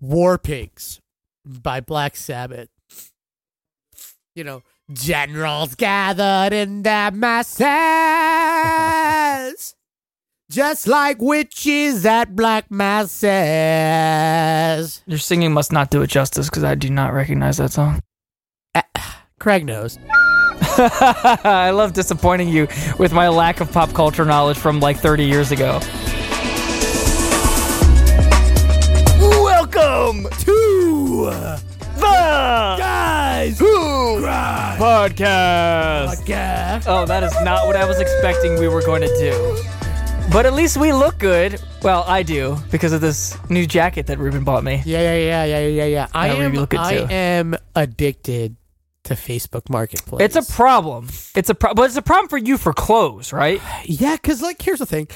War Pigs by Black Sabbath. You know, generals gathered in their masses, just like witches at black masses. Your singing must not do it justice because I do not recognize that song. Uh, Craig knows. I love disappointing you with my lack of pop culture knowledge from like 30 years ago. Welcome to The Guys Who Podcast. Podcast. Oh, that is not what I was expecting we were going to do. But at least we look good. Well, I do because of this new jacket that Ruben bought me. Yeah, yeah, yeah, yeah, yeah, yeah. I am. look good I too. am addicted to Facebook Marketplace. It's a problem. It's a pro- but it's a problem for you for clothes, right? yeah, because like here's the thing,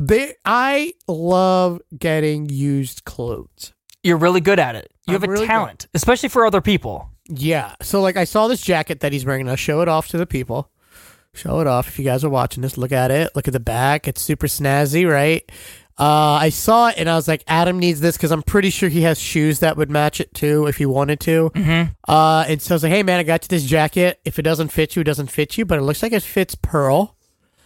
they I love getting used clothes. You're really good at it. You I'm have a really good. talent, especially for other people. Yeah, so like I saw this jacket that he's wearing. I'll show it off to the people. Show it off if you guys are watching this. Look at it. Look at the back. It's super snazzy, right? Uh, I saw it and I was like, Adam needs this because I'm pretty sure he has shoes that would match it too if he wanted to. Mm-hmm. Uh, and so I was like, hey man, I got you this jacket. If it doesn't fit you, it doesn't fit you, but it looks like it fits Pearl.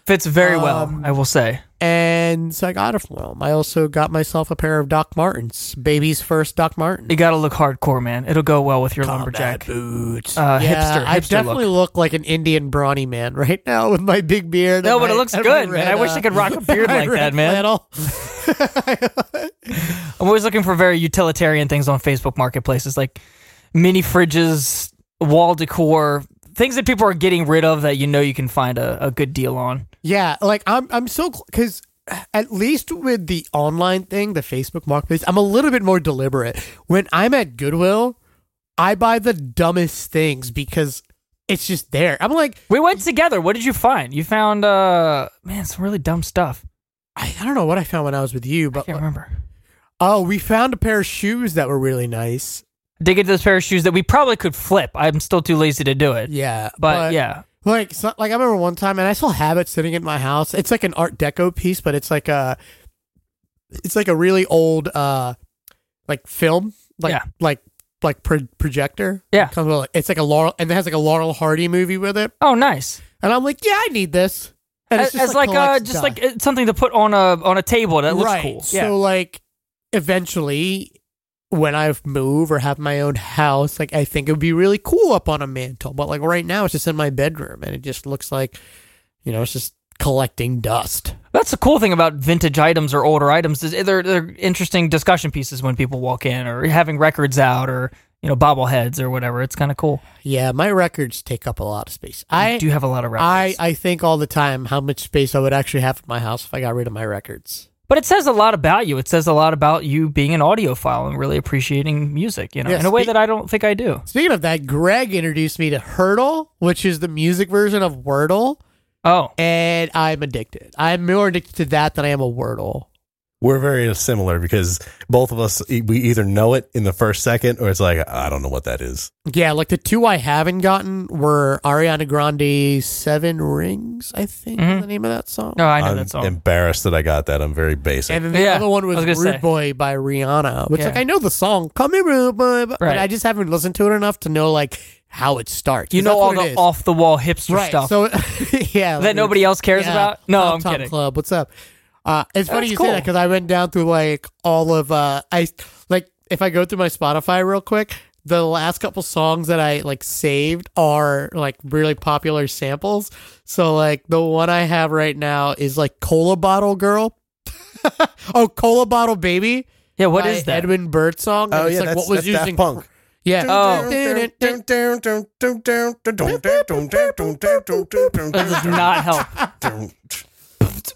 Fits very well, Um, I will say. And so I got it from him. I also got myself a pair of Doc Martens, baby's first Doc Marten. You gotta look hardcore, man. It'll go well with your lumberjack. boots. Uh, yeah, hipster- I definitely look. like an Indian brawny man right now with my big beard. No, but it looks good, my man. I wish uh, I could rock a beard like that, man. I'm always looking for very utilitarian things on Facebook marketplaces, like mini fridges, wall decor, things that people are getting rid of that you know you can find a, a good deal on. Yeah, like I'm I'm so because at least with the online thing, the Facebook Marketplace, I'm a little bit more deliberate. When I'm at Goodwill, I buy the dumbest things because it's just there. I'm like, We went together. What did you find? You found uh man, some really dumb stuff. I, I don't know what I found when I was with you, I but can't remember. oh, we found a pair of shoes that were really nice. Dig into those pair of shoes that we probably could flip. I'm still too lazy to do it. Yeah, But, yeah. Like, so, like I remember one time, and I still have it sitting in my house. It's like an Art Deco piece, but it's like a, it's like a really old, uh, like film, like Yeah. like like pro- projector. Yeah. Comes with, it's like a Laurel, and it has like a Laurel Hardy movie with it. Oh, nice. And I'm like, yeah, I need this. And As, it's just as like, uh, collects just stuff. like uh, something to put on a on a table that looks right. cool. So like, eventually. When I move or have my own house, like I think it would be really cool up on a mantle. But like right now, it's just in my bedroom, and it just looks like, you know, it's just collecting dust. That's the cool thing about vintage items or older items is they're they're interesting discussion pieces when people walk in or having records out or you know bobbleheads or whatever. It's kind of cool. Yeah, my records take up a lot of space. I do have a lot of records. I I think all the time how much space I would actually have in my house if I got rid of my records. But it says a lot about you. It says a lot about you being an audiophile and really appreciating music, you know, Yeah, in a way spe- that I don't think I do. Speaking of that, Greg introduced me to Heardle, which is the music version of Wordle, Oh, and I'm addicted. I'm more addicted to that than I am a Wordle. We're very similar because both of us e- we either know it in the first second or it's like I don't know what that is. Yeah, like the two I haven't gotten were Ariana Grande's Seven Rings, I think Mhm. is the name of that song. no, I know I'm that song. embarrassed that I got that. I'm very basic. And then the Yeah, other one was, was gonna Rude say. Boy by Rihanna, which Yeah. like I know the song, "Come here, Rude Boy," but Right. I just haven't listened to it enough to know like how it starts. You know all the off the wall hipster right? stuff So yeah, that nobody else cares yeah, about. No, Pop I'm Top kidding. Club, what's up? Uh, it's funny That's you cool. say that because I went down through like all of uh, I like if I go through my Spotify real quick, the last couple songs that I like saved are like really popular samples. So like the one I have right now is like Cola Bottle Girl. oh, Cola Bottle Baby. Yeah, what is that? Edwin Birdsong. oh and it's yeah, like that's, what was that's using Daft Punk. Yeah. Oh. That That does not help.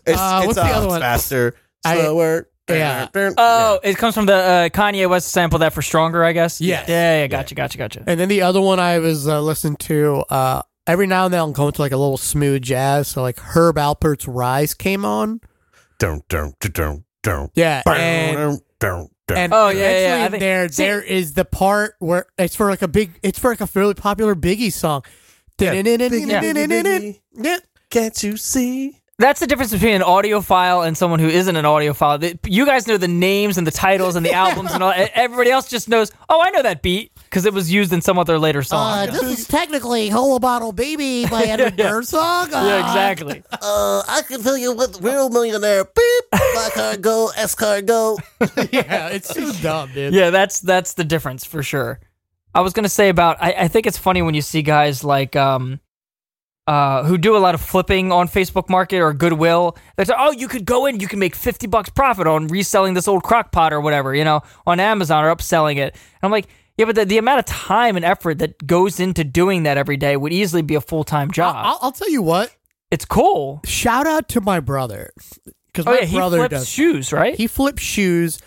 It's, Uh, it's, what's the uh, other one? faster, I- slower. Yeah. Oh, it comes from the uh, Kanye West sample that for stronger, I guess. Yes. Yeah, yeah, gotcha, gotcha, gotcha. And then the other one I was uh, listening to, uh, every now and then I'll go into like a little smooth jazz. So like Herb Alpert's Rise came on. Dun, dun, dun, dun, dun. Yeah. Dun, And, and Oh, yeah, yeah, eventually yeah. I think- there, see- there is the part where it's for like a big, it's for like a fairly popular Biggie song. Yeah. Yeah. Can't you see? That's the difference between an audiophile and someone who isn't an audiophile. You guys know the names and the titles and the albums and all. Everybody else just knows. Oh, I know that beat because it was used in some other later song. Uh, this is technically "Whole Bottle Baby" by Edward Birdsong. Uh, yeah, exactly. Uh, I can tell you what real millionaire. Beep. My car go. S car go. yeah, it's so dumb, dude. yeah, that's that's the difference for sure. I was gonna say about I, I think it's funny when you see guys like um uh who do a lot of flipping on Facebook Market or Goodwill. They say, oh, you could go in, you can make fifty bucks profit on reselling this old crock pot or whatever, you know, on Amazon or upselling it. And I'm like, yeah, but the, the amount of time and effort that goes into doing that every day would easily be a full time job. I'll, I'll tell you what. it's cool. Shout out to my brother because Oh my yeah, he brother flips does. shoes, right? He flips shoes.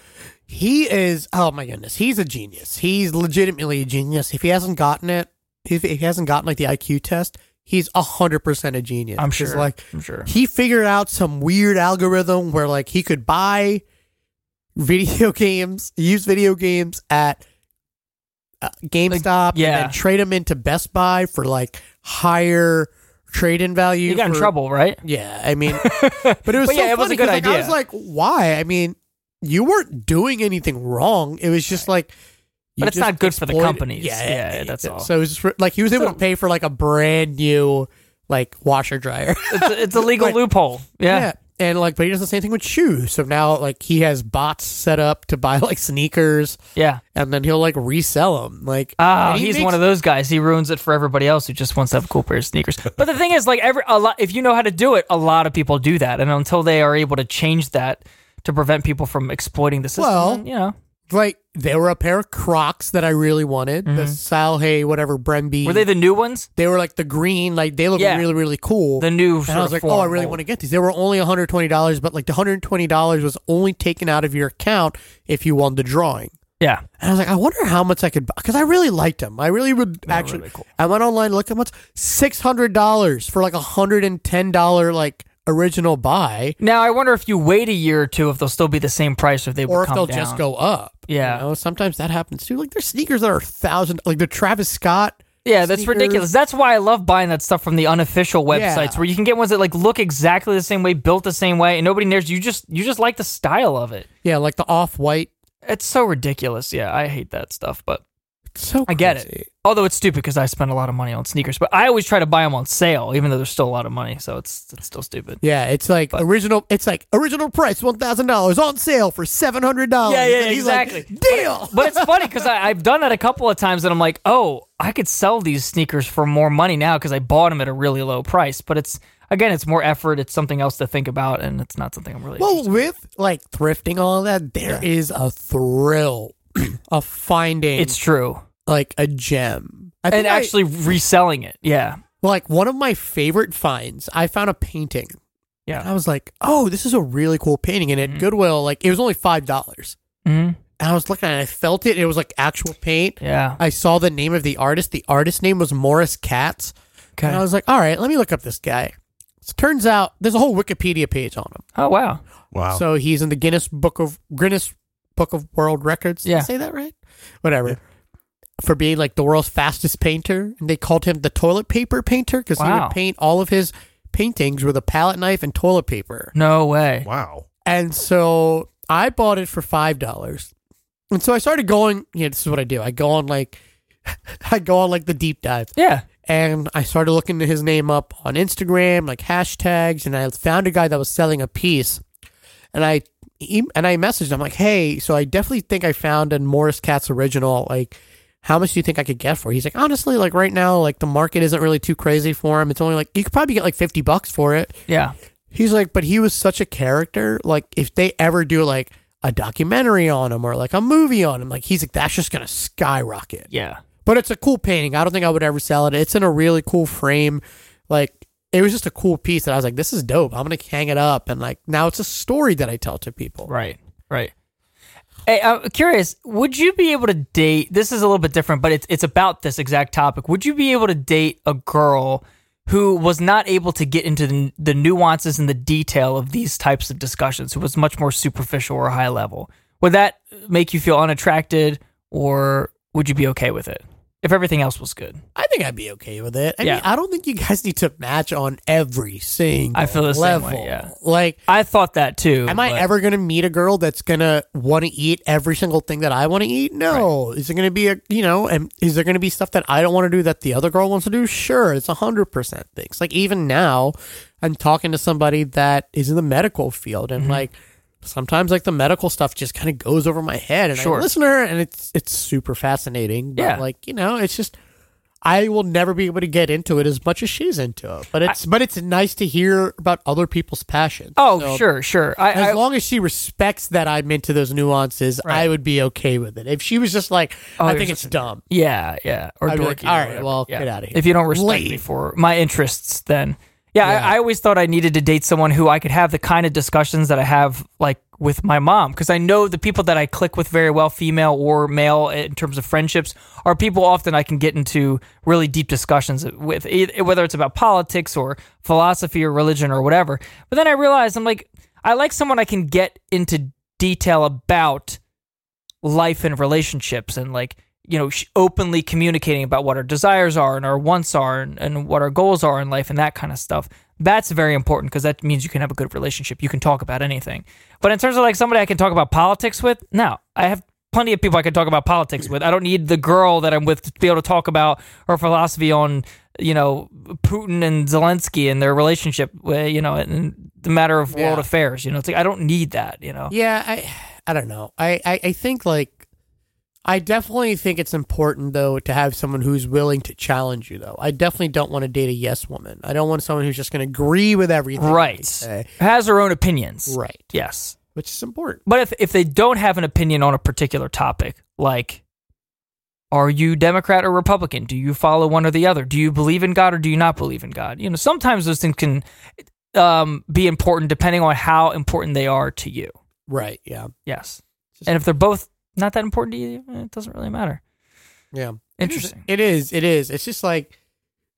He is oh my goodness, he's a genius. He's legitimately a genius. If he hasn't gotten it, if he hasn't gotten like the IQ test, he's a hundred percent a genius. I'm sure. Like I'm sure. he figured out some weird algorithm where like he could buy video games, use video games at uh, GameStop, yeah. and then trade them into Best Buy for like higher trade-in value. You got in trouble, right? yeah, I mean, but it was But so yeah, it was a good like, I was like, why? I mean, you weren't doing anything wrong. It was just like, But it's not good for the companies. Yeah, yeah, that's all. So it was just for- like he was able to pay for like a brand new like washer dryer. It's a, it's a legal loophole. Yeah. and like, but he does the same thing with shoes. So now like he has bots set up to buy like sneakers, Yeah. and then he'll like resell them. Like, ah, and he he's makes- one of those guys. He ruins it for everybody else who just wants to have a cool pair of sneakers. But the thing is, like every a lot, if you know how to do it, a lot of people do that, and until they are able to change that to prevent people from exploiting the system, Well, then, you know, Like there were a pair of Crocs that I really wanted. The Salehe whatever Bembury. Mm-hmm. were they the new ones? They were like the green, like they look Yeah. really, really cool. The new. and I was like, oh, I really want to get these. They were only $120, but like the $120 was only taken out of your account if you won the drawing. Yeah, And I was like, I wonder how much I could buy because I really liked them. I really would were actually. really cool. I went online, looked how much six hundred dollars for like a hundred and ten dollar like original buy, Now I wonder if you wait a year or two, if they'll still be the same price, or if they or if they'll down. just go up. Yeah. you know, sometimes that happens too. Like there's sneakers that are thousand, like the Travis Scott. Yeah, that's sneakers. ridiculous. That's why I love buying that stuff from the unofficial websites Yeah. where you can get ones that like look exactly the same way, built the same way, and nobody knows. You just you just like the style of it. Yeah, like the off white. It's so ridiculous. Yeah, I hate that stuff, but So I get crazy. it. Although it's stupid because I spend a lot of money on sneakers, but I always try to buy them on sale, even though there's still a lot of money. So it's it's still stupid. Yeah, it's like But- original. It's like original price one thousand dollars on sale for seven hundred dollars. Yeah, yeah, exactly. Deal. But it's funny because I've done that a couple of times, and I'm like, oh, I could sell these sneakers for more money now because I bought them at a really low price. But it's again, it's more effort. It's something else to think about, and it's not something I'm really. Well, with like thrifting all that, there is a thrill of finding it's true, like a gem. I think and I- actually reselling it. Yeah, like one of my favorite finds. I found a painting. And I yeah. was like, "Oh, this is a really cool painting." And at Mhm. Goodwill, like it was only five dollars. hmm And I was looking at it. I felt it. It was like actual paint. Yeah. I saw the name of the artist. The artist name was Morris Katz. Okay. And I was like, "All right, let me look up this guy." So turns out there's a whole Wikipedia page on him. oh wow. Wow. So he's in the Guinness Book of Guinness Book of World Records. Did I Yeah. say that right? Whatever. For being like the world's fastest painter, and they called him the toilet paper painter because he would paint all of his paintings with a palette knife and toilet paper. No way. wow. And so I bought it for five dollars. And so I started going. Yeah, this is what I do. I go on like, I go on like the deep dive Yeah. and I started looking his name up on Instagram, like hashtags, and I found a guy that was selling a piece, and I and I messaged him like, "Hey, so I definitely think I found a Morris Katz original. Like, how much do you think I could get for?" it?" He's like, "Honestly, like right now, like the market isn't really too crazy for him. It's only like you could probably get like fifty bucks for it." Yeah. He's like, "But he was such a character. Like, if they ever do like." A documentary on him or like a movie on him. Like, he's like, that's just going to skyrocket. Yeah. But it's a cool painting. I don't think I would ever sell it. It's in a really cool frame. Like it was just a cool piece that I was like, this is dope. I'm gonna hang it up and like now it's a story that I tell to people. Right. Right. Hey, I'm curious. Would you be able to date? This is a little bit different, but it's it's about this exact topic. Would you be able to date a girl who was not able to get into the, the nuances and the detail of these types of discussions? Who was much more superficial or high level? Would that make you feel unattracted, or would you be okay with it? If everything else was good. I think I'd be okay with it. I Yeah. mean, I don't think you guys need to match on every single I feel the same level. way, yeah. Like, I thought that too. am I ever going to meet a girl that's going to want to eat every single thing that I want to eat? No. Is it going to be a, you know, and is there going to be stuff that I don't want to do that the other girl wants to do? Sure. It's a hundred percent things. Like even now, I'm talking to somebody that is in the medical field Mm-hmm. and like, Sometimes like the medical stuff just kind of goes over my head and Sure. I listen to her and it's it's super fascinating. But Yeah. like, you know, it's just I will never be able to get into it as much as she's into it. But it's but it's nice to hear about other people's passions. Oh, So, sure, sure. I, As I long as she respects that I'm into those nuances, Right. I would be okay with it. If she was just like, Oh, I think it's dumb. yeah, yeah, or I'd dorky. like, "All right, well, Yeah. get of here. If you don't respect me for my interests, then yeah, Yeah. I, I always thought I needed to date someone who I could have the kind of discussions that I have like with my mom because I know the people that I click with very well, female or male, in terms of friendships, are people often I can get into really deep discussions with, whether it's about politics or philosophy or religion or whatever. But then I realized I'm like, I like someone I can get into detail about life and relationships and like you know openly communicating about what our desires are and our wants are and, and what our goals are in life and that kind of stuff that's very important because that means you can have a good relationship. You can talk about anything. But in terms of like somebody i can talk about politics with no. I have plenty of people i can talk about politics with. I don't need the girl that i'm with to be able to talk about her philosophy on you know putin and zelensky and their relationship uh, you know and the matter of world Yeah. affairs you know? It's like i don't need that you know? Yeah, I I don't know. I, I, I think like I definitely think it's important though to have someone who's willing to challenge you though. I definitely don't want to date a yes woman. I don't want someone who's just going to agree with everything. Right has her own opinions Right. yes Which is important. But if if they don't have an opinion on a particular topic, like are you Democrat or Republican? Do you follow one or the other? Do you believe in God or do you not believe in God? You know, sometimes those things can um, be important depending on how important they are to you. Right. Yeah. Yes. Just- And if they're both not that important to you, it doesn't really matter. Yeah. Interesting. It is. It is. It's just like,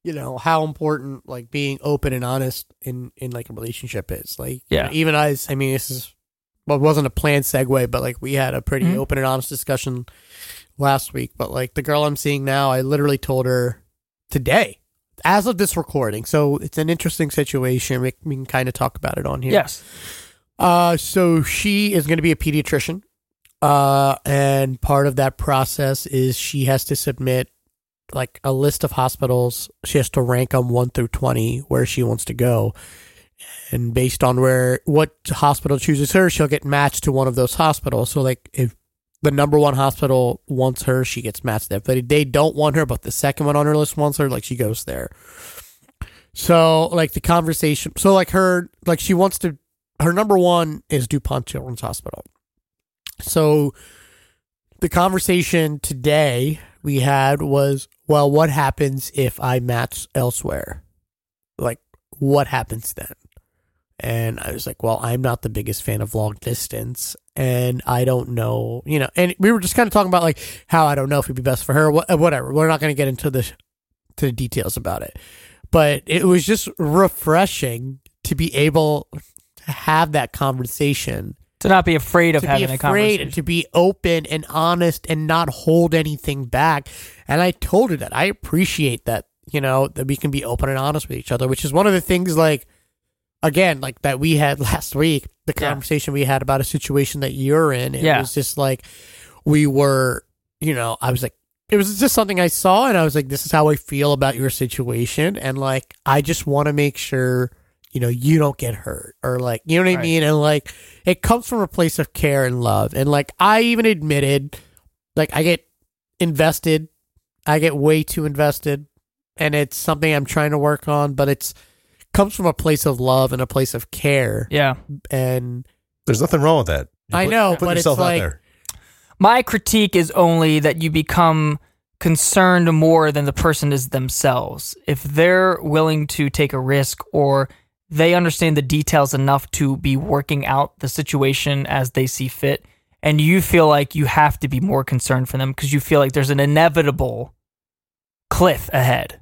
you know, how important like being open and honest in in like a relationship is. Like, you Yeah. know, even as I mean, this is well, it wasn't a planned segue, but like we had a pretty Mhm. open and honest discussion last week. But like the girl I'm seeing now, I literally told her today, as of this recording. So it's an interesting situation. We, we can kind of talk about it on here. Yes. Uh, so she is going to be a pediatrician. Uh, and part of that process is she has to submit like a list of hospitals. She has to rank them one through 20 where she wants to go. And based on where, what hospital chooses her, she'll get matched to one of those hospitals. So, like, if the number one hospital wants her, she gets matched there. But if they don't want her, but the second one on her list wants her, like, she goes there. So, like, the conversation, so, like, her, like, she wants to her number one is DuPont Children's Hospital. So the conversation today we had was, well, what happens if I match elsewhere? Like, what happens then? And I was like, well, I'm not the biggest fan of long distance. And I don't know, you know, and we were just kind of talking about like how I don't know if it'd be best for her, whatever. We're not going to get into the, to the details about it. But it was just refreshing to be able to have that conversation To not be afraid of to having be a afraid conversation. and to be open and honest and not hold anything back. And I told her that I appreciate that, you know, that we can be open and honest with each other, which is one of the things like again, like that we had last week, the Yeah. conversation we had about a situation that you're in. It Yeah. was just like we were, you know, I was like it was just something I saw and I was like, this is how I feel about your situation. And like I just want to make sure you know, you don't get hurt or like, you know what I mean? And like, it comes from a place of care and love. And like, I even admitted, like, I get invested, I get way too invested, and it's something I'm trying to work on, but it's comes from a place of love and a place of care. yeah. And There's nothing wrong with that. You I put- know, put but it's out like, there. My critique is only that you become concerned more than the person is themselves. If they're willing to take a risk or they understand the details enough to be working out the situation as they see fit, and you feel like you have to be more concerned for them because you feel like there's an inevitable cliff ahead,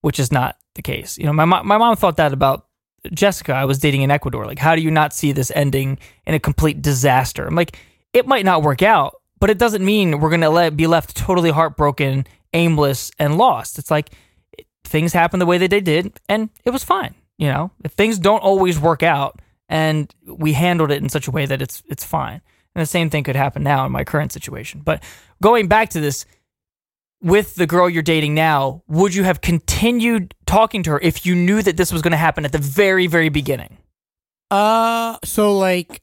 which is not the case. You know, my my mom thought that about Jessica. I was dating in Ecuador. Like, how do you not see this ending in a complete disaster? I'm like, it might not work out, but it doesn't mean we're gonna let be left totally heartbroken, aimless, and lost. It's like things happened the way that they did, and it was fine. You know, if things don't always work out, and we handled it in such a way that it's it's fine. And the same thing could happen now in my current situation. But going back to this, with the girl you're dating now, would you have continued talking to her if you knew that this was going to happen at the very, very beginning? Uh, so like,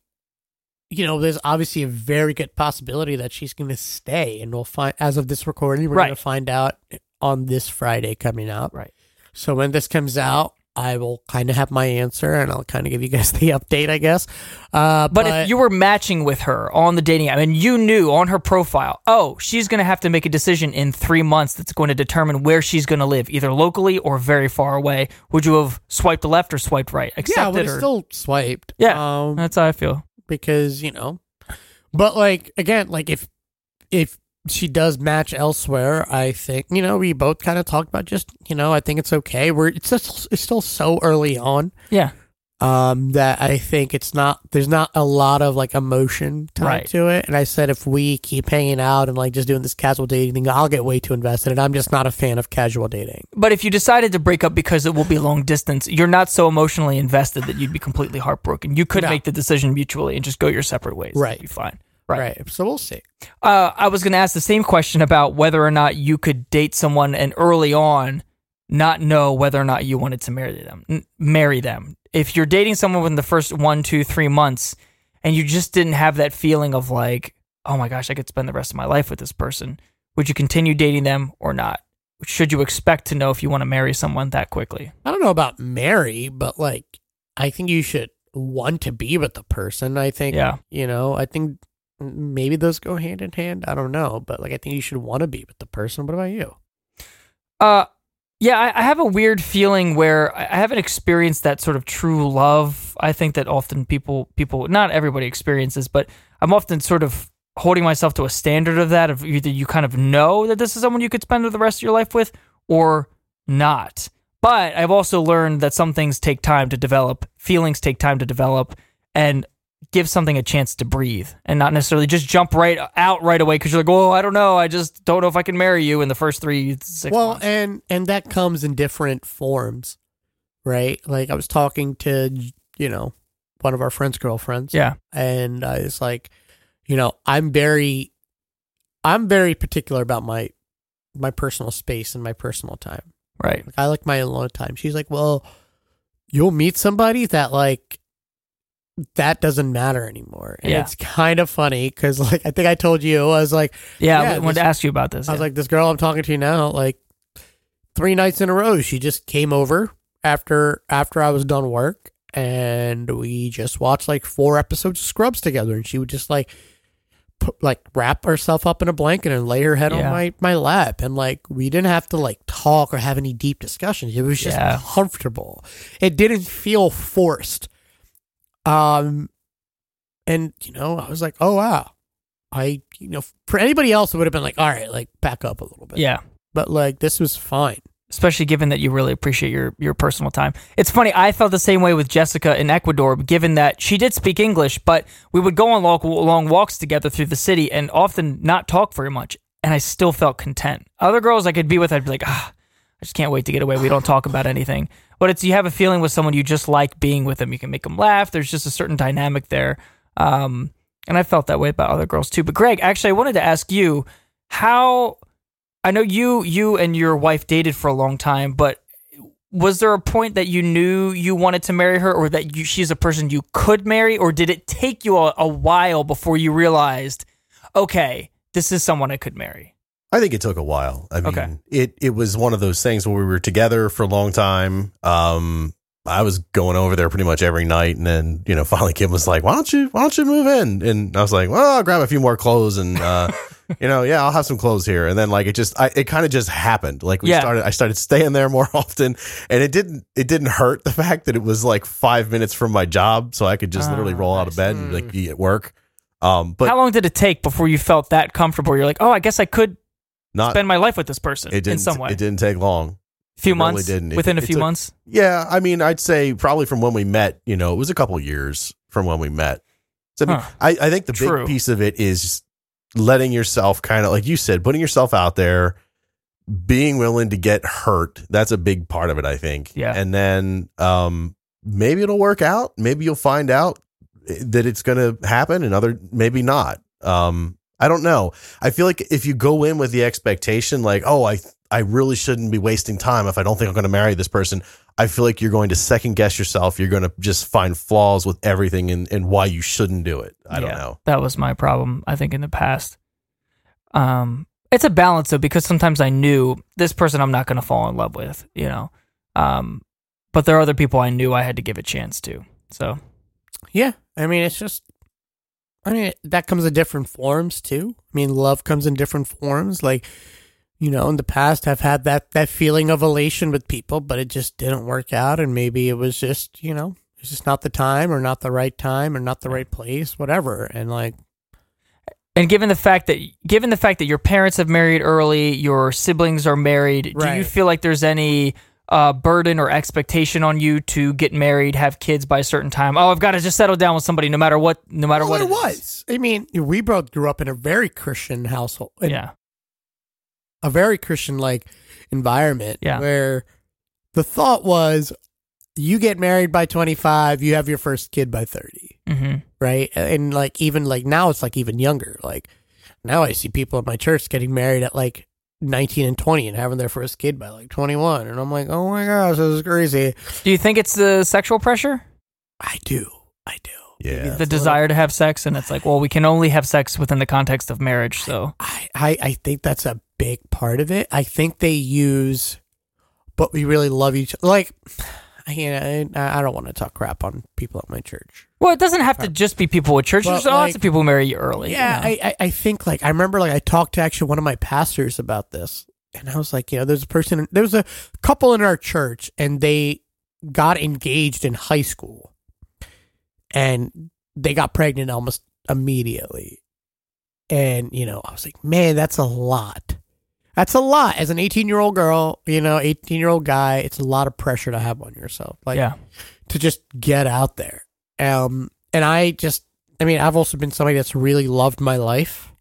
you know, there's obviously a very good possibility that she's going to stay, and we'll find as of this recording, we're Right. going to find out on this Friday coming out. Right. So when this comes out, I will kind of have my answer, and I'll kind of give you guys the update, I guess. Uh, But, if you were matching with her on the dating app and you knew on her profile, oh, she's going to have to make a decision in three months that's going to determine where she's going to live, either locally or very far away, would you have swiped left or swiped right? yeah, I would have or still swiped. Yeah. um, that's how I feel. because you know, but like again, like if if she does match elsewhere, I think you know we both kind of talked about just you know I think it's okay. We're it's just it's still so early on. Yeah. um that I think it's not there's not a lot of like emotion tied Right. to it. And I said if we keep hanging out and like just doing this casual dating thing, I'll get way too invested. And I'm just not a fan of casual dating. But if you decided to break up because it will be long distance, you're not so emotionally invested that you'd be completely heartbroken. You could No. make the decision mutually and just go your separate ways. That'd Right. be fine. Right. Right. So we'll see. Uh, I was going to ask the same question about whether or not you could date someone and early on not know whether or not you wanted to marry them. N- marry them. If you're dating someone within the first one, two, three months, and you just didn't have that feeling of like, oh my gosh, I could spend the rest of my life with this person, would you continue dating them or not? Should you expect to know if you want to marry someone that quickly? I don't know about marry, but like I think you should want to be with the person. I think Yeah. you know, I think maybe those go hand in hand. I don't know. But like I think you should want to be with the person. What about you? Uh, yeah, I, I have a weird feeling where I haven't experienced that sort of true love. I think that often people, people, not everybody experiences, but I'm often sort of holding myself to a standard of that. Of either you kind of know that this is someone you could spend the rest of your life with, or not. But I've also learned that some things take time to develop, feelings take time to develop, and give something a chance to breathe and not necessarily just jump right out right away because you're like, oh, I don't know. I just don't know if I can marry you in the first three, six well, months. and and that comes in different forms, right? Like I was talking to you know one of our friends' girlfriends, yeah. and I was like, you know, I'm very, I'm very particular about my my personal space and my personal time. Right. Like I like my alone time. She's like, well, you'll meet somebody that like that doesn't matter anymore, and Yeah. it's kind of funny because like I think I told you I was like. Yeah, Yeah, I wanted this- to ask you about this. I was like, this girl I'm talking to now, like three nights in a row, she just came over after after I was done work, and we just watched like four episodes of Scrubs together, and she would just like put like wrap herself up in a blanket and lay her head Yeah. on my my lap, and like we didn't have to like talk or have any deep discussions. It was just Yeah. comfortable. It didn't feel forced. Um, and you know, I was like, oh wow. I, you know, for anybody else, it would have been like, all right, like back up a little bit. yeah, But like, this was fine. especially given that you really appreciate your your personal time. It's funny. I felt the same way with Jessica in Ecuador, given that she did speak English, but we would go on long, long walks together through the city and often not talk very much, and I still felt content. Other girls I could be with, I'd be like, ah, I just can't wait to get away. We don't talk about anything. But it's you have a feeling with someone you just like being with them. You can make them laugh. There's just a certain dynamic there. Um, and I felt that way about other girls too. But Greg, actually, I wanted to ask you how. I know you you and your wife dated for a long time, but was there a point that you knew you wanted to marry her, or that you, she's a person you could marry, or did it take you a, a while before you realized, okay, this is someone I could marry? I think it took a while. I mean, Okay. it it was one of those things where we were together for a long time. Um, I was going over there pretty much every night, and then you know, finally Kim was like, "Why don't you Why don't you move in?" And I was like, "Well, I'll grab a few more clothes, and uh, you know, yeah, I'll have some clothes here." And then like it just, I, it kind of just happened. Like we Yeah. started, I started staying there more often, and it didn't it didn't hurt the fact that it was like five minutes from my job, so I could just Ah, literally roll out of bed and like be at work. Um, but How long did it take before you felt that comfortable? You're like, oh, I guess I could not spend my life with this person it didn't in some way. it didn't take long. A few it really months, didn't. It- within a few took- months. Yeah, I mean, I'd say probably from when we met. You know, it was a couple years from when we met. So I mean, Huh. I, I think the True. big piece of it is letting yourself kind of like you said, putting yourself out there, being willing to get hurt. That's a big part of it, I think. Yeah. And then um maybe it'll work out. Maybe you'll find out that it's going to happen and other maybe not. Um I don't know. I feel like if you go in with the expectation like, "Oh, I I really shouldn't be wasting time if I don't think I'm going to marry this person." I feel like you're going to second guess yourself. You're going to just find flaws with everything and, and why you shouldn't do it. I don't know. That was my problem, I think, in the past. Um, it's a balance though, because sometimes I knew this person I'm not going to fall in love with, you know. Um, but there are other people I knew I had to give a chance to. So Yeah, I mean, it's just, I mean, that comes in different forms too. I mean, love comes in different forms. Like, you know, in the past, I've had that that feeling of elation with people, but it just didn't work out, and maybe it was just, you know, it's just not the time, or not the right time, or not the right place, whatever. And like, And given the fact that given the fact that your parents have married early, your siblings are married, do you feel like there's any uh, burden or expectation on you to get married, have kids by a certain time? Oh, I've got to just settle down with somebody, no matter what, no matter well, what it it was. I mean, we both grew up in a very Christian household, Yeah, a very Christian like environment, Yeah. where the thought was, you get married by twenty five, you have your first kid by thirty. hmm right? And like even like now it's like even younger. Like now I see people at my church getting married at like 19 and 20 and having their first kid by like 21 and I'm like, "Oh my gosh, this is crazy." Do you think it's the sexual pressure, I do. I do. Yeah. The a little- desire to have sex, and it's like, well, we can only have sex within the context of marriage. So I, I I think that's a big part of it. I think they use but we really love each like you know, I, I don't want to talk crap on people at my church. Well, it doesn't have to just be people with church. Well, There's lots of people who marry early. Yeah, you know? I, I I think like I remember like I talked to actually one of my pastors about this, and I was like, you know, there's a person, there was a couple in our church, and they got engaged in high school, and they got pregnant almost immediately, and you know, I was like, man, that's a lot. That's a lot as an 18 year old girl, you know, 18 year old guy. It's a lot of pressure to have on yourself. Like, yeah. to just get out there. Um, and I just, I mean, I've also been somebody that's really loved my life.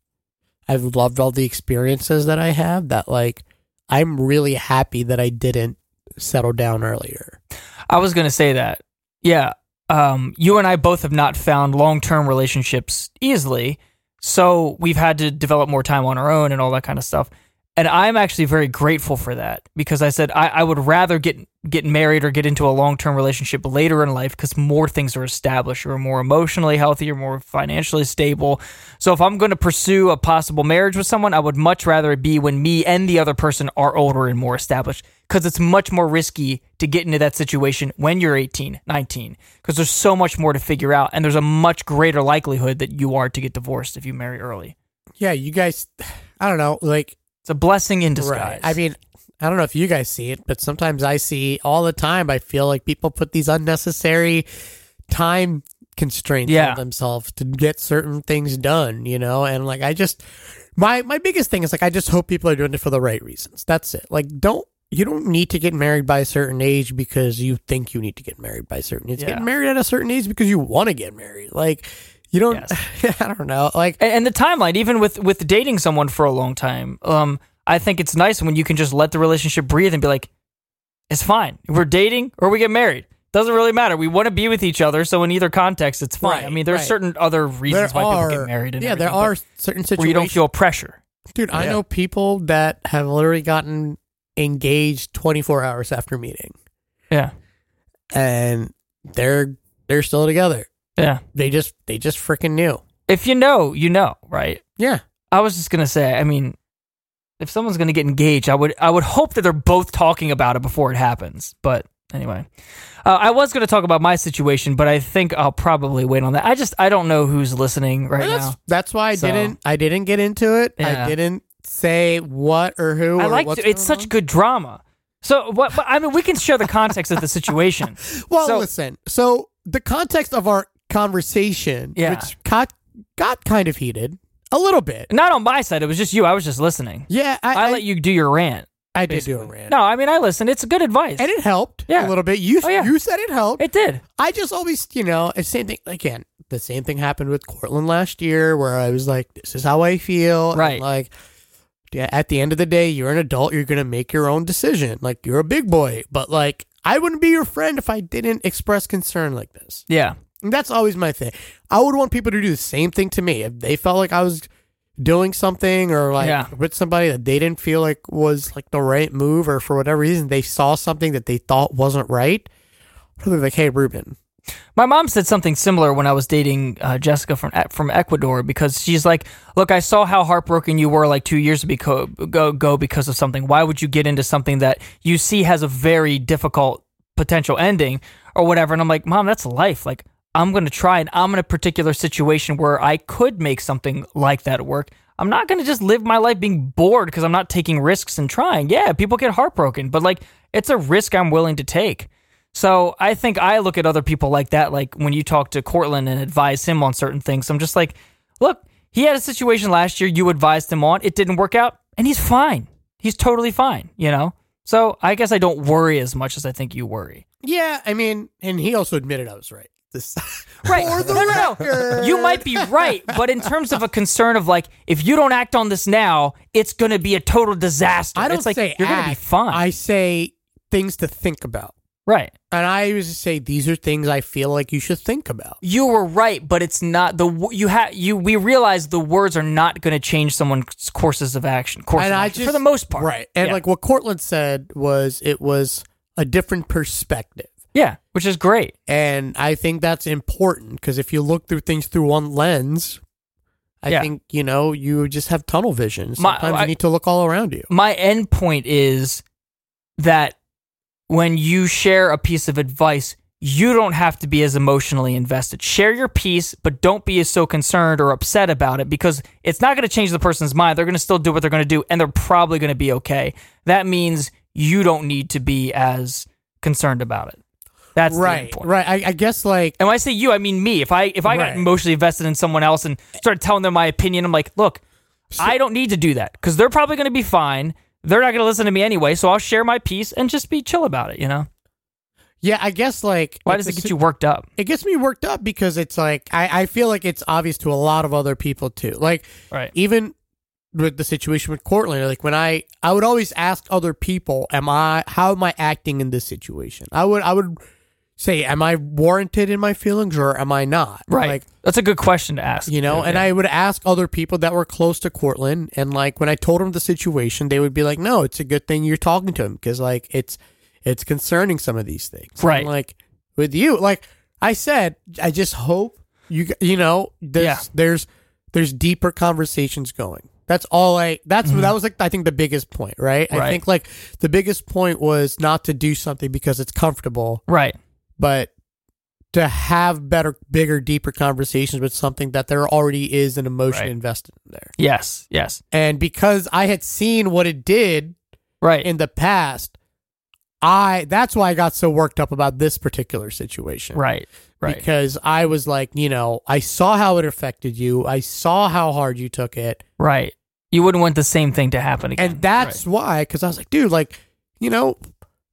I've loved all the experiences that I have. That like, I'm really happy that I didn't settle down earlier. I was gonna say that. Yeah. Um, you and I both have not found long term relationships easily, so we've had to develop more time on our own and all that kind of stuff. And I'm actually very grateful for that because I said I, I would rather get get married or get into a long term relationship later in life because more things are established. You're more emotionally healthy, you're more financially stable. So if I'm going to pursue a possible marriage with someone, I would much rather it be when me and the other person are older and more established because it's much more risky to get into that situation when you're 18, 19 because there's so much more to figure out and there's a much greater likelihood that you are to get divorced if you marry early. Yeah, you guys, I don't know, like, It's a blessing in disguise. right. I mean, I don't know if you guys see it, but sometimes I see all the time. I feel like people put these unnecessary time constraints Yeah. on themselves to get certain things done, you know? And like, I just, my, my biggest thing is like, I just hope people are doing it for the right reasons. That's it. Like, don't, you don't need to get married by a certain age because you think you need to get married by a certain age. Yeah. Get married at a certain age because you want to get married. Like, you don't, I don't know. Like, and, and the timeline, even with with dating someone for a long time, um, I think it's nice when you can just let the relationship breathe and be like, it's fine. We're dating or we get married. Doesn't really matter. We want to be with each other, so in either context, it's fine. Right, I mean, there's right. certain other reasons there why are, people get married. And yeah, there are certain situations where you don't feel pressure. Dude, I Yeah. know people that have literally gotten engaged 24 hours after meeting Yeah, and they're they're still together. Yeah. They just they just freaking knew. If you know, you know, right? Yeah. I was just gonna say. I mean, if someone's gonna get engaged, I would I would hope that they're both talking about it before it happens. But anyway, uh, I was gonna talk about my situation, but I think I'll probably wait on that. I just I don't know who's listening right that's, now. that's why I So- didn't I didn't get into it. Yeah. I didn't say what or who. I like it's such good drama. So what? But, I mean, we can share the context of the situation. Well, so- listen. So the context of our conversation, Yeah. which got got kind of heated a little bit. Not on my side. It was just you. I was just listening. Yeah, I, I, let you do your rant. I did do a rant. No, I mean I listened. It's good advice. And it helped Yeah. a little bit. You Oh, yeah. you said it helped. it did. I just always, you know, it's same thing again. the same thing happened with Cortland last year, where I was like, "This is how I feel." and, Right. like, yeah, at the end of the day, you're an adult. You're gonna make your own decision. Like, you're a big boy, but like, I wouldn't be your friend if I didn't express concern like this. Yeah. And that's always my thing. I would want people to do the same thing to me if they felt like I was doing something or like Yeah. with somebody that they didn't feel like was like the right move or for whatever reason they saw something that they thought wasn't right. They're like, "Hey, Ruben, My mom said something similar when I was dating uh, Jessica from from Ecuador because she's like, "Look, I saw how heartbroken you were like two years ago, go, go because of something. Why would you get into something that you see has a very difficult potential ending or whatever?" And I'm like, "Mom, that's life. Like, I'm gonna try, and I'm in a particular situation where I could make something like that work." I'm not going to just live my life being bored because I'm not taking risks and trying. Yeah, people get heartbroken, but like it's a risk I'm willing to take. So I think I look at other people like that, like when you talk to Cortland and advise him on certain things. I'm just like, look, he had a situation last year you advised him on. It didn't work out, and he's fine. He's totally fine, you know? So I guess I don't worry as much as I think you worry. yeah." I mean, and he also admitted I was right. This Right. For the no, no, no. You might be right, but in terms of a concern of like, if you don't act on this now, it's going to be a total disaster. I don't it's like, say you're going to be fine. I say things to think about, right. and I always say these are things I feel like you should think about. you were right, but it's not the you have you. We realize the words are not going to change someone's courses of action. Course and of I action, just for the most part, right? And Yeah. like what Cortland said was, it was a different perspective. Yeah, which is great. And I think that's important because if you look through things through one lens, I Yeah. think, you know, you just have tunnel vision. My- Sometimes I- you need to look all around you. My end point is that when you share a piece of advice, you don't have to be as emotionally invested. Share your piece, but don't be as so concerned or upset about it because it's not going to change the person's mind. They're going to still do what they're going to do, and they're probably going to be okay. That means you don't need to be as concerned about it. That's Right. Right. I, I guess like, And when I say you, I mean me. If I if I got emotionally invested in someone else and started telling them my opinion, I'm like, look, I don't need to do that because they're probably going to be fine. They're not going to listen to me anyway, so I'll share my piece and just be chill about it. You know? yeah, I guess like, Why does it get you worked up? It gets me worked up because it's like, I, I feel like it's obvious to a lot of other people too. Like, Right. even with the situation with Cortland, like when I I would always ask other people, "Am I how am I acting in this situation?" I would I would say, "Am I warranted in my feelings or am I not?" Right. Like That's a good question to ask. you know, Yeah. and I would ask other people that were close to Cortland, and like when I told them the situation, they would be like, "No, it's a good thing you're talking to him because like it's it's concerning some of these things." Right. And, like with you, like I said, I just hope you you know there's Yeah. there's there's deeper conversations going. That's all I. That's that was like I think the biggest point, right? I Mm-hmm. Think like the biggest point was not to do something because it's comfortable, right. But to have better, bigger, deeper conversations with something that there already is an emotion Right. invested in there. Yes. Yes. And because I had seen what it did Right. in the past, I that's why I got so worked up about this particular situation. right. Right. Because I was like, you know, I saw how it affected you. I saw how hard you took it. right. You wouldn't want the same thing to happen again. And that's why, because I was like, dude, like, you know,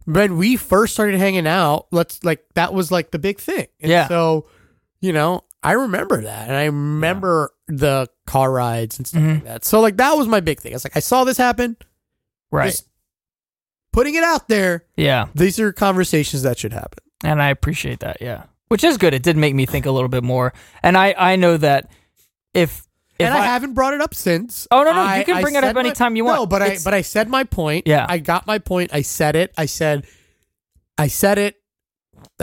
when we first started hanging out, let's like that was like the big thing. And Yeah. So, you know, I remember that, and I remember the car rides and stuff Mhm. like that. So, like, that was my big thing. I was like, I saw this happen. right. Just putting it out there. yeah. These are conversations that should happen. and I appreciate that. Yeah, which is good. It did make me think a little bit more, and I I know that if and I, haven't brought it up since. Oh, no, no, you I- can I bring it up said my- you want. No, but I but I said my point. Yeah. I got my point. I said it. I said, I said it.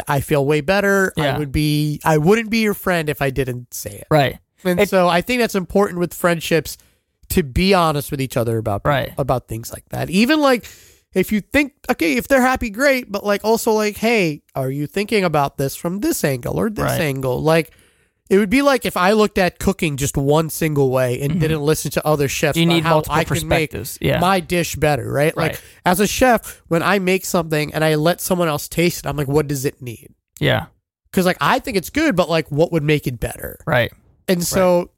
I feel way better. Yeah. I would be. I wouldn't be your friend if I didn't say it. right, And It- so I think that's important with friendships to be honest with each other about Right. about things like that. Even like if you think okay, if they're happy, great. But like also like, hey, are you thinking about this from this angle or this Right. angle? Like. It would be like if I looked at cooking just one single way and didn't listen to other chefs. Mm-hmm. You about need how multiple I perspectives. Yeah. my dish better, right? Right. Like as a chef, when I make something and I let someone else taste it, I'm like, what does it need? yeah, Because like I think it's good, but like what would make it better? right, And so,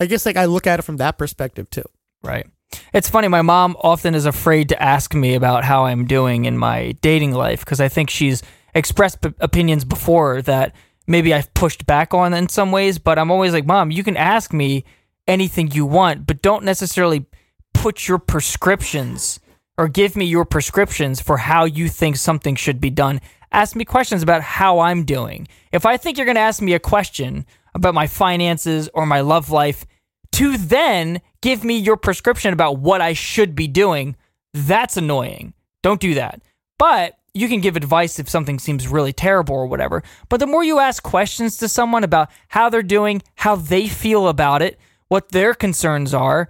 I guess like I look at it from that perspective too. right. It's funny. My mom often is afraid to ask me about how I'm doing in my dating life because I think she's expressed p- opinions before that maybe I've pushed back on in some ways, but I'm always like, Mom, you can ask me anything you want, but don't necessarily put your prescriptions or give me your prescriptions for how you think something should be done. Ask me questions about how I'm doing. If I think you're going to ask me a question about my finances or my love life, to then give me your prescription about what I should be doing, that's annoying. Don't do that. But you can give advice if something seems really terrible or whatever. But the more you ask questions to someone about how they're doing, how they feel about it, what their concerns are,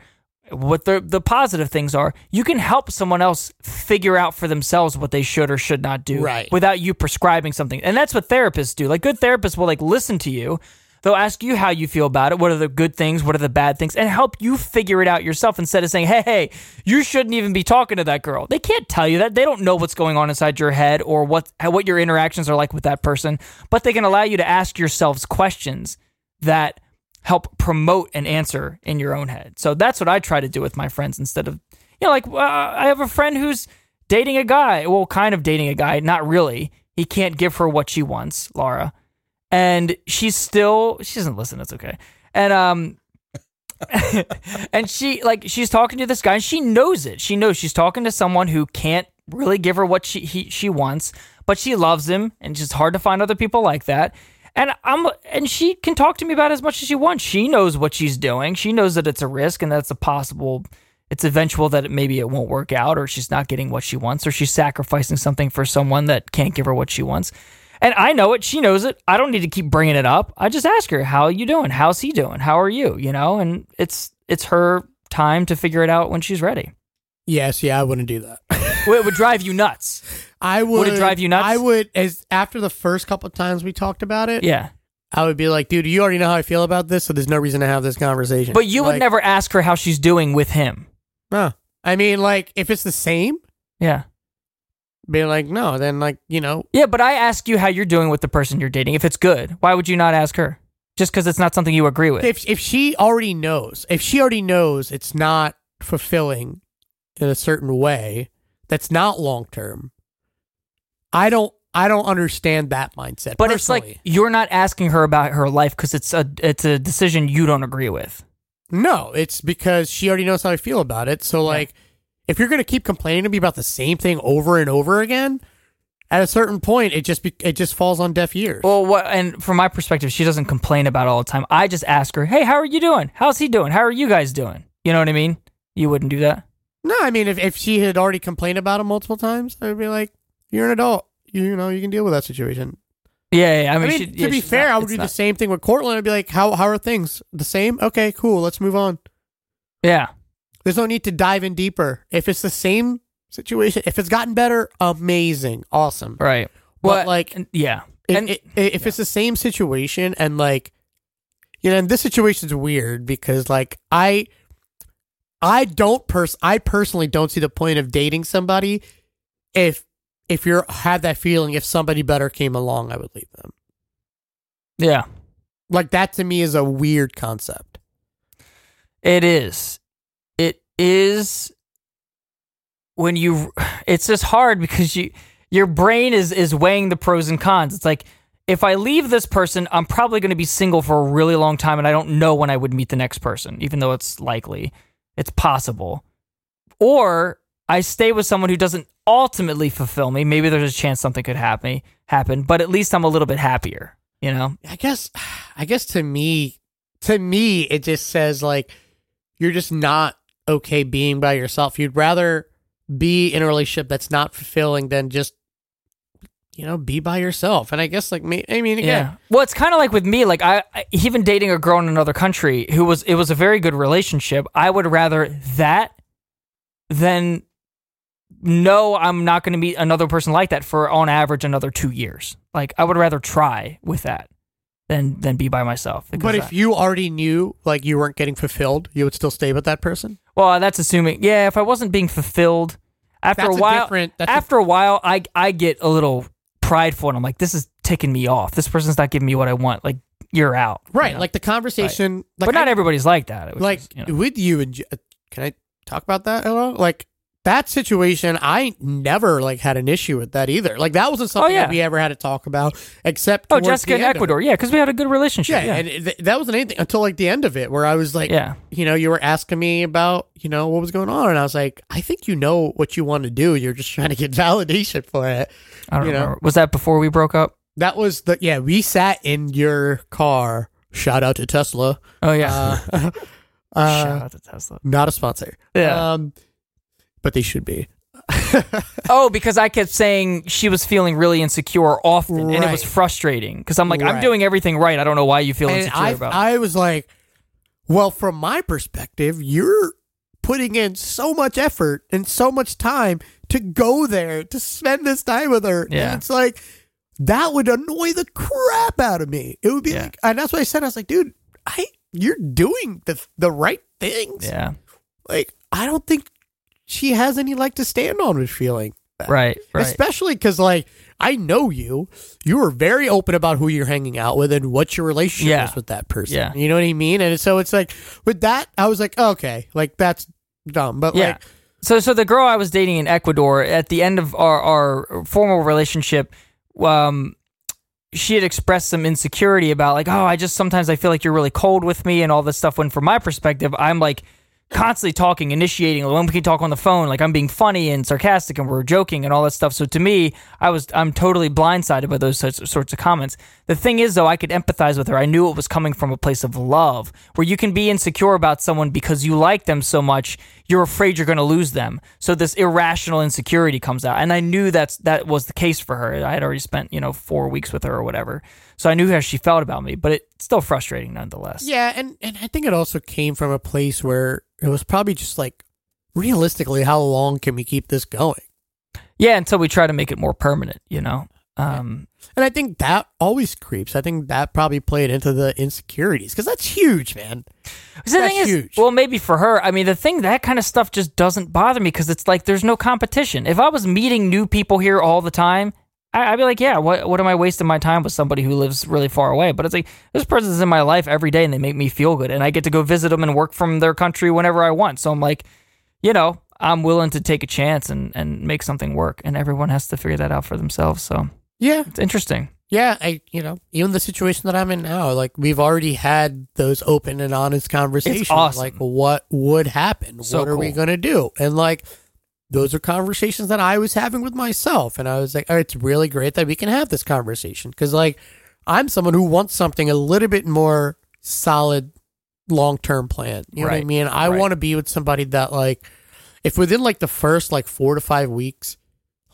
what the the positive things are, you can help someone else figure out for themselves what they should or should not do Right. without you prescribing something. And that's what therapists do. Like good therapists will like listen to you. They'll ask you how you feel about it, what are the good things, what are the bad things, and help you figure it out yourself instead of saying, "Hey, hey, you shouldn't even be talking to that girl." They can't tell you that. They don't know what's going on inside your head or what what your interactions are like with that person, but they can allow you to ask yourselves questions that help promote an answer in your own head. So that's what I try to do with my friends instead of, you know, like uh, I have a friend who's dating a guy, well, kind of dating a guy, not really. He can't give her what she wants, Laura. And she's still, she doesn't listen, it's okay. And, um, and she like she's talking to this guy and she knows it. She knows she's talking to someone who can't really give her what she he, she wants, but she loves him and it's just hard to find other people like that. And I'm and she can talk to me about as much as she wants. She knows what she's doing. She knows that it's a risk and that's a possible it's eventual that it, maybe it won't work out or she's not getting what she wants or she's sacrificing something for someone that can't give her what she wants. And I know it. She knows it. I don't need to keep bringing it up. I just ask her, "How are you doing? How's he doing? How are you?" You know, and it's it's her time to figure it out when she's ready. Yes, yeah, I wouldn't do that. Well, it would drive you nuts. I would. it drive you nuts? I would. As after the first couple of times we talked about it, Yeah, I would be like, dude, you already know how I feel about this, so there's no reason to have this conversation. but you would never ask her how she's doing with him. No, I mean, like, if it's the same, Yeah, be like, no, then like, you know, yeah. But I ask you how you're doing with the person you're dating. If it's good, why would you not ask her? Just because it's not something you agree with. if if she already knows, if she already knows it's not fulfilling in a certain way, that's not long term. I don't. I don't understand that mindset. but it's like you're not asking her about her life because it's a it's a decision you don't agree with. No, it's because she already knows how I feel about it. So like if you're going to keep complaining to me about the same thing over and over again, at a certain point it just be, it just falls on deaf ears. Well, what and from my perspective, she doesn't complain about it all the time. I just ask her, "Hey, how are you doing? How's he doing? How are you guys doing?" You know what I mean? You wouldn't do that. no, I mean if if she had already complained about it multiple times, I would be like, "You're an adult. You, you know, you can deal with that situation." Yeah, yeah I I mean, mean, she- to yeah, be fair, not- I would do the same thing with Cortland. I'd be like, "How how are things? The same? Okay, cool. Let's move on." Yeah, There's no need to dive in deeper. If it's the same situation, if it's gotten better, amazing, awesome. right. But, Well, like, and- yeah, If, and if it's the same situation and like, you know, and this situation's weird because like I, I don't pers I personally don't see the point of dating somebody if if you're had that feeling if somebody better came along I would leave them. yeah, Like that to me is a weird concept. it is. Is when you. It's just hard because you your brain is is weighing the pros and cons. It's like if I leave this person, I'm probably going to be single for a really long time, and I don't know when I would meet the next person, even though it's likely, it's possible. Or I stay with someone who doesn't ultimately fulfill me. Maybe there's a chance something could happen, happen, but at least I'm a little bit happier. You know? I guess I guess to me to me it just says like you're just not okay being by yourself. You'd rather be in a relationship that's not fulfilling than just you know be by yourself. And I guess like me I mean again Yeah. Well, it's kind of like with me. Like I, I, even dating a girl in another country who was, it was a very good relationship. I would rather that than no, I'm not going to meet another person like that for on average another two years. Like I would rather try with that than than be by myself. But I- if you already knew like you weren't getting fulfilled, you would still stay with that person? Well, that's assuming. Yeah, if I wasn't being fulfilled after That's a a while, a- after a while, I I get a little prideful and I'm like, this is ticking me off. This person's not giving me what I want. Like you're out. you Right. know? Like the conversation like but not I- everybody's like that. like is, you know. with you and J- uh, can I talk about that at all? Like that situation, I never like had an issue with that either. Like that wasn't something yeah. that we ever had to talk about, except Oh, Jessica in end of it. Ecuador. Yeah, because we had a good relationship. Yeah, Yeah. and it, that wasn't anything until like the end of it, where I was like, Yeah. you know, you were asking me about, you know, what was going on, and I was like, I think you know what you want to do. You're just trying to get validation for it. I don't you know. remember. Was that before we broke up? That was the yeah. We sat in your car. Shout out to Tesla. Oh yeah. Uh, uh, Shout out to Tesla. not a sponsor. Yeah. Um, but they should be. Oh, because I kept saying she was feeling really insecure often, and it was frustrating. Because I'm like, I'm doing everything right. I don't know why you feel And insecure I, about. It. I was like, well, from my perspective, you're putting in so much effort and so much time to go there to spend this time with her. Yeah. And it's like that would annoy the crap out of me. It would be Yeah. like, and that's what I said. I was like, dude, I you're doing the the right things. yeah. Like I don't think she has any leg to stand on with feeling. Right. Right. Especially because, like, I know you. You were very open about who you're hanging out with and what your relationship Yeah. is with that person. Yeah. You know what I mean? And so it's like, with that, I was like, okay, like, that's dumb. But, Yeah. like, So, so the girl I was dating in Ecuador at the end of our, our formal relationship, um, she had expressed some insecurity about like, oh, I just sometimes I feel like you're really cold with me and all this stuff. When from my perspective, I'm like constantly talking, initiating. When we can talk on the phone, like I'm being funny and sarcastic and we're joking and all that stuff. So to me, I was I'm totally blindsided by those sorts, of comments. The thing is, though, I could empathize with her. I knew it was coming from a place of love, where you can be insecure about someone because you like them so much, you're afraid you're going to lose them. So this irrational insecurity comes out, and I knew that's that was the case for her. I had already spent you know four weeks with her or whatever, so I knew how she felt about me. But it's still frustrating nonetheless. yeah. And, and I think it also came from a place where it was probably just like, realistically, how long can we keep this going? Yeah, until we try to make it more permanent, you know. Um, And I think that always creeps. I think that probably played into the insecurities because that's huge, man. the That's thing is, huge. well, maybe for her, I mean, the thing that kind of stuff just doesn't bother me because it's like there's no competition. If I was meeting new people here all the time, I, I'd be like, yeah, what what am I wasting my time with somebody who lives really far away? But it's like this person's in my life every day and they make me feel good, and I get to go visit them and work from their country whenever I want. So I'm like, you know, I'm willing to take a chance and and make something work, and everyone has to figure that out for themselves. So Yeah. it's interesting. Yeah, I you know, even the situation that I'm in now, like we've already had those open and honest conversations. awesome. Like what would happen? So what are we gonna do? And like those are conversations that I was having with myself. And I was like, oh, it's really great that we can have this conversation. Cause like I'm someone who wants something a little bit more solid long term plan. You know what I mean? I Right. want to be with somebody that like if within like the first like four to five weeks,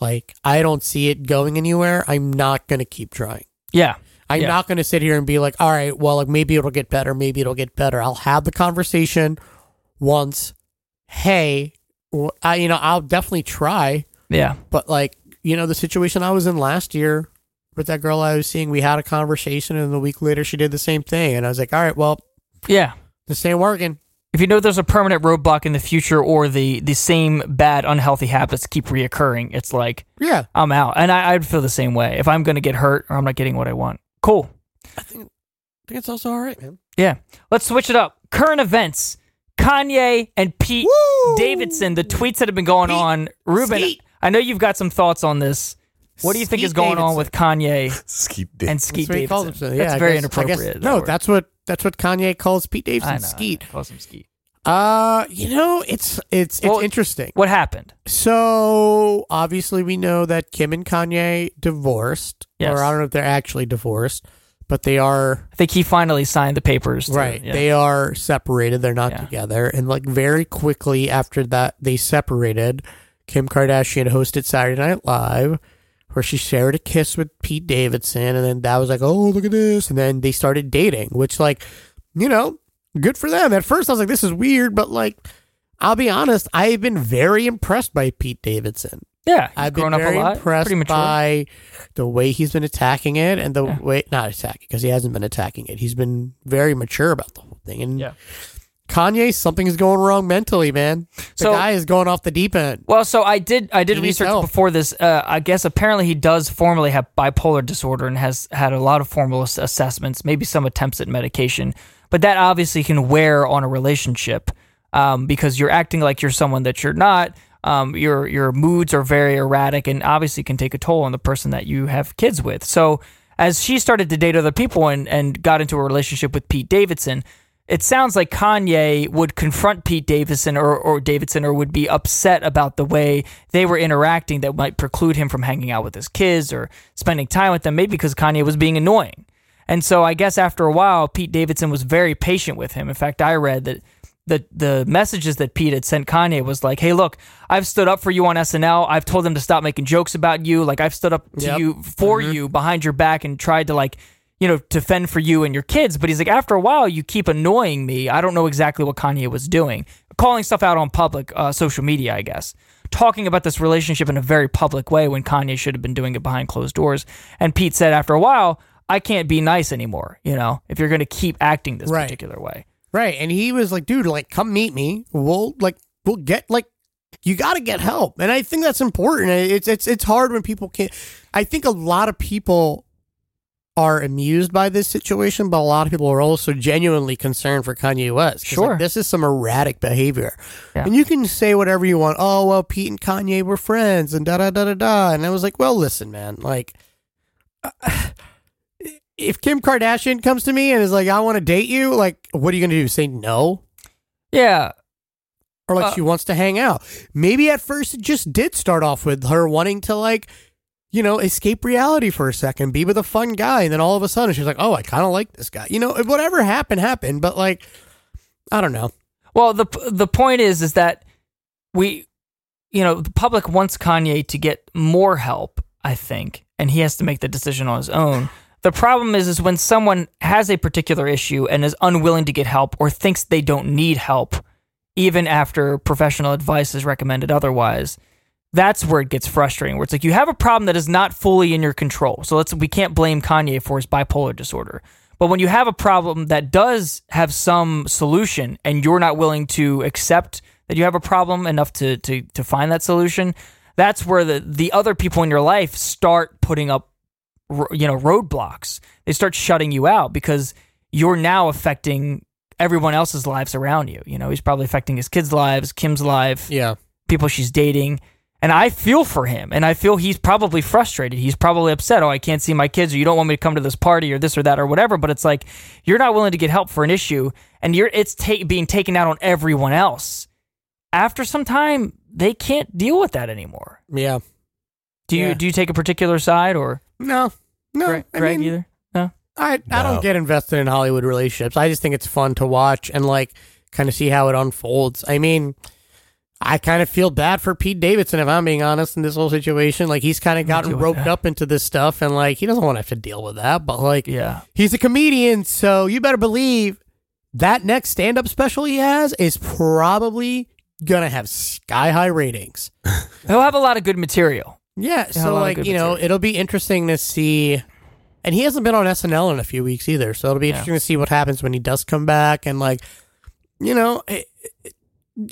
like I don't see it going anywhere, I'm not gonna keep trying. Yeah, I'm Yeah. not going to sit here and be like, all right, well, like maybe it'll get better. Maybe it'll get better. I'll have the conversation once. Hey, I, you know, I'll definitely try. yeah, But like, you know, the situation I was in last year with that girl I was seeing, we had a conversation, and a week later she did the same thing, and I was like, all right, well, yeah. this ain't working. If you know there's a permanent roadblock in the future or the the same bad unhealthy habits keep reoccurring it's like Yeah, i'm out and I, i'd feel the same way if i'm gonna get hurt or i'm not getting what i want cool I think, I think it's also all right, man. yeah let's switch it up current events kanye and pete Woo! davidson the tweets that have been going Pete. on ruben Skeet. i know you've got some thoughts on this what do you think Skeet is going on with kanye Skeet and That's skeet davidson himself. Yeah, that's very guess- I guess- inappropriate no, word. that's what that's what Kanye calls Pete I Davidson. know, Skeet. I calls him skeet Uh, you know, it's it's it's Well, interesting. what happened So obviously, we know that Kim and Kanye divorced, Yes. or I don't know if they're actually divorced, but they are i think he finally signed the papers to- right. yeah. They are separated. They're not Yeah. together, and like very quickly after that, they separated. Kim Kardashian hosted Saturday Night Live, where she shared a kiss with Pete Davidson, and then that was like, oh look at this, and then they started dating, which like, you know, good for them. At first, I was like, this is weird, but like. I'll be honest. I've been very impressed by Pete Davidson. yeah I've grown been up very a lot impressed by the way he's been attacking it and the Yeah. way not attacking because he hasn't been attacking it. He's been very mature about the whole thing. And Yeah. Kanye, something is going wrong mentally, man. The So- guy is going off the deep end. Well, so I did I did He research before this. Uh, I guess apparently he does formally have bipolar disorder and has had a lot of formal assessments, maybe some attempts at medication. But that obviously can wear on a relationship um, because you're acting like you're someone that you're not. Um, your your moods are very erratic and obviously can take a toll on the person that you have kids with. So as she started to date other people and, and got into a relationship with Pete Davidson, it sounds like Kanye would confront Pete Davidson or, or Davidson or would be upset about the way they were interacting that might preclude him from hanging out with his kids or spending time with them, maybe because Kanye was being annoying. And so I guess after a while, Pete Davidson was very patient with him. In fact, I read that the the messages that Pete had sent Kanye was like, "Hey, look, I've stood up for you on SNL. I've told them to stop making jokes about you. Like I've stood up to Yep. you for mm-hmm. you behind your back and tried to like, you know, to fend for you and your kids." But he's like, "After a while, you keep annoying me. I don't know exactly what Kanye was doing, calling stuff out on public uh, social media, I guess." Talking about this relationship in a very public way when Kanye should have been doing it behind closed doors. And Pete said after a while, I can't be nice anymore, you know, if you're going to keep acting this Right. particular way. Right. And he was like, dude, like, come meet me. We'll like we'll get like you gotta get help. And I think that's important. It's it's it's hard when people can't I think a lot of people are amused by this situation, but a lot of people are also genuinely concerned for Kanye West. 'Cause, like, Sure. this is some erratic behavior. Yeah. And you can say whatever you want. Oh, well, Pete and Kanye were friends and da da da da da. And I was like, well, listen, man, like if Kim Kardashian comes to me and is like, I want to date you, like, what are you going to do? Say no? Yeah, Or like Uh, she wants to hang out. Maybe at first it just did start off with her wanting to, like, you know, escape reality for a second, be with a fun guy. And then all of a sudden she's like, oh, I kind of like this guy. You know, whatever happened, happened. But, like, I don't know. Well, the the point is is that we, you know, the public wants Kanye to get more help. I think, and he has to make the decision on his own. The problem is, is when someone has a particular issue and is unwilling to get help or thinks they don't need help, even after professional advice is recommended otherwise. That's where it gets frustrating. Where it's like you have a problem that is not fully in your control. So let's we can't blame Kanye for his bipolar disorder. But when you have a problem that does have some solution and you're not willing to accept that you have a problem enough to to to find that solution, that's where the the other people in your life start putting up you know roadblocks. They start shutting you out because you're now affecting everyone else's lives around you. You know, he's probably affecting his kids' lives, Kim's life, Yeah. people she's dating. And I feel for him, and I feel he's probably frustrated. He's probably upset. Oh, I can't see my kids, or you don't want me to come to this party, or this or that, or whatever. But it's like you're not willing to get help for an issue, and you're it's ta- being taken out on everyone else. After some time, they can't deal with that anymore. Yeah. Do you Yeah. do you take a particular side, or No. No. Greg, I Greg mean, either? No. I, I don't get invested in Hollywood relationships. I just think it's fun to watch and like kind of see how it unfolds. I mean, I kind of feel bad for Pete Davidson if I'm being honest in this whole situation. Like he's kind of gotten roped that. up into this stuff and like he doesn't want to have to deal with that. But like Yeah. he's a comedian, so you better believe that next stand up special he has is probably gonna have sky high ratings. He'll have a lot of good material. Yeah, a so like you know, material. it'll be interesting to see. And he hasn't been on SNL in a few weeks either, so it'll be Yeah. interesting to see what happens when he does come back. And like, you know, it,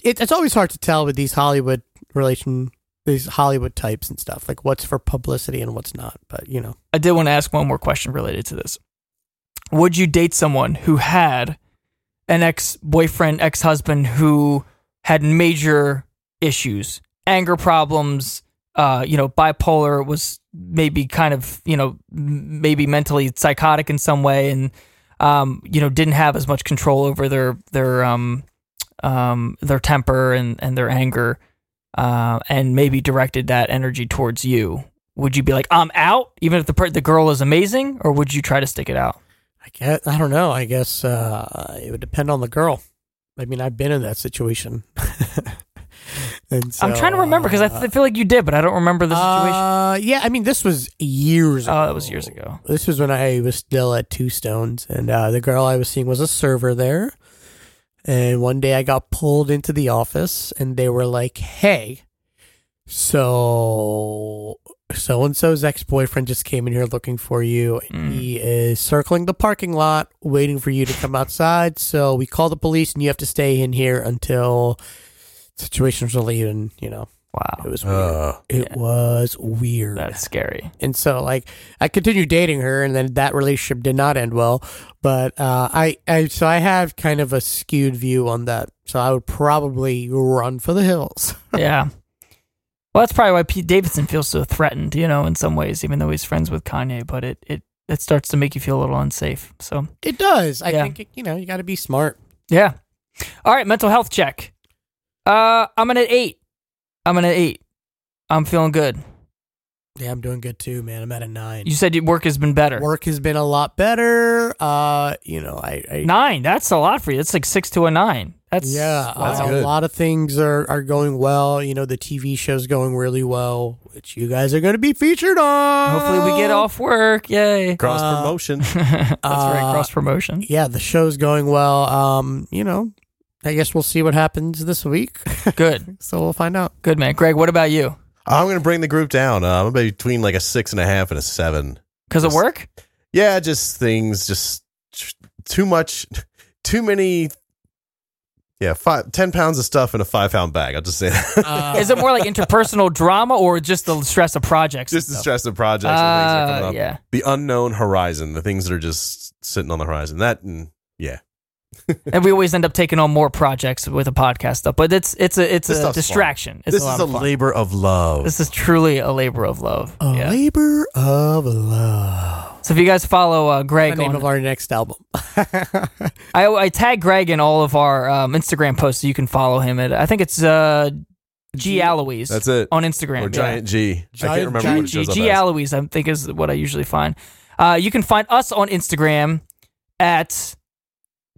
it, it's always hard to tell with these Hollywood relation, these Hollywood types and stuff, like what's for publicity and what's not. But you know, I did want to ask one more question related to this. Would you date someone who had an ex boyfriend, ex husband who had major issues, anger problems, uh, you know, bipolar, was maybe kind of, you know, maybe mentally psychotic in some way and, um, you know, didn't have as much control over their, their, um, um, their temper and, and their anger, uh, and maybe directed that energy towards you? Would you be like, I'm out, even if the per- the girl is amazing, or would you try to stick it out? I guess I don't know. I guess uh, it would depend on the girl. I mean, I've been in that situation. and so, I'm trying to remember because I uh, th- feel like you did, but I don't remember the situation. Uh, yeah, I mean, this was years ago. oh, that was years ago. This was when I was still at Two Stones, and uh, the girl I was seeing was a server there. And one day I got pulled into the office, and they were like, "Hey, so so and so's ex boyfriend just came in here looking for you. Mm. He is circling the parking lot, waiting for you to come outside. So we call the police, and you have to stay in here until situation's relieved." And you know, it was weird. Uh, it Yeah. was weird. that's scary. And so like I continued dating her and then that relationship did not end well. But uh I, I so I have kind of a skewed view on that. So I would probably run for the hills. yeah. Well, that's probably why Pete Davidson feels so threatened, you know, in some ways, even though he's friends with Kanye. But it it it starts to make you feel a little unsafe. So It does. I Yeah. think you know you got to be smart. yeah. All right, mental health check. Uh, I'm an eight. I'm gonna eight. I'm feeling good. Yeah, I'm doing good too, man. I'm at a nine. You said your work has been better. Work has been a lot better. Uh, you know, I, I Nine. That's a lot for you. That's like six to a nine. That's yeah, That's uh, a lot of things are are going well. You know, the TV show's going really well, which you guys are going to be featured on. Hopefully, we get off work. Yay. Cross Uh, promotion. That's right. Uh, Cross promotion. Yeah, the show's going well. Um, you know, I guess we'll see what happens this week. Good. so we'll find out. Good man. Greg, what about you? I'm going to bring the group down. Uh, I'm between like a six and a half and a seven. Because of work? Yeah, just things, just too much, too many. Yeah, five, 10 pounds of stuff in a five pound bag. I'll just say that. Uh, Is it more like interpersonal drama or just the stress of projects? just the stuff? stress of projects and things that are Uh, up. yeah. The unknown horizon, the things that are just sitting on the horizon. That, and yeah. and we always end up taking on more projects with a podcast stuff. But it's it's a it's This a distraction. It's this a is a fun. labor of love. This is truly a labor of love. a yeah. labor of love. So if you guys follow uh, The Greg name on, of our next album. I, I tag Greg in all of our um, Instagram posts so you can follow him. At I think it's uh, G Alois That's it. on Instagram. Or yeah. Giant G. I Giant- can't remember Giant what G, shows up G as. Alois, I think is what I usually find. Uh, you can find us on Instagram at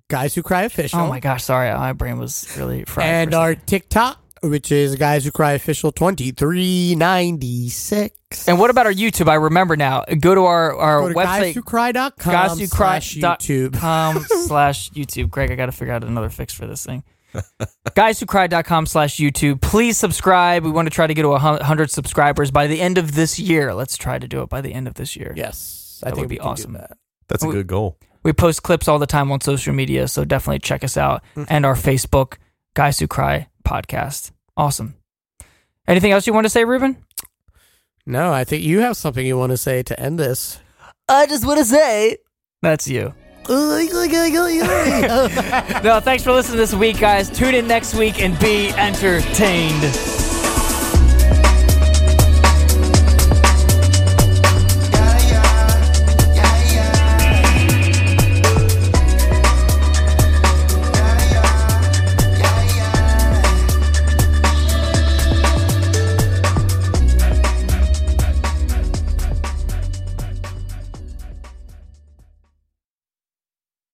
Guys Who Cry Official. oh my gosh, sorry, my brain was really fried. and our. TikTok, which is Guys Who Cry Official 2396. and what about our YouTube? I remember now. Go to our our Go to website guyswhocry.com Guys Who Cry slash dot YouTube. com slash YouTube. Greg, I got to figure out another fix for this thing. Guyswhocry.com slash YouTube. Please subscribe. We want to try to get to a 100 subscribers by the end of this year. Let's try to do it by the end of this year. Yes, I think That think would we be can do awesome. that. That's a good goal. We post clips all the time on social media, so definitely check us out Mm-hmm. and our Facebook, Guys Who Cry podcast. Awesome. Anything else you want to say, Ruben? No, I think you have something you want to say to end this. I just want to say that's you. no, No, thanks for listening this week, guys. Tune in next week and be entertained.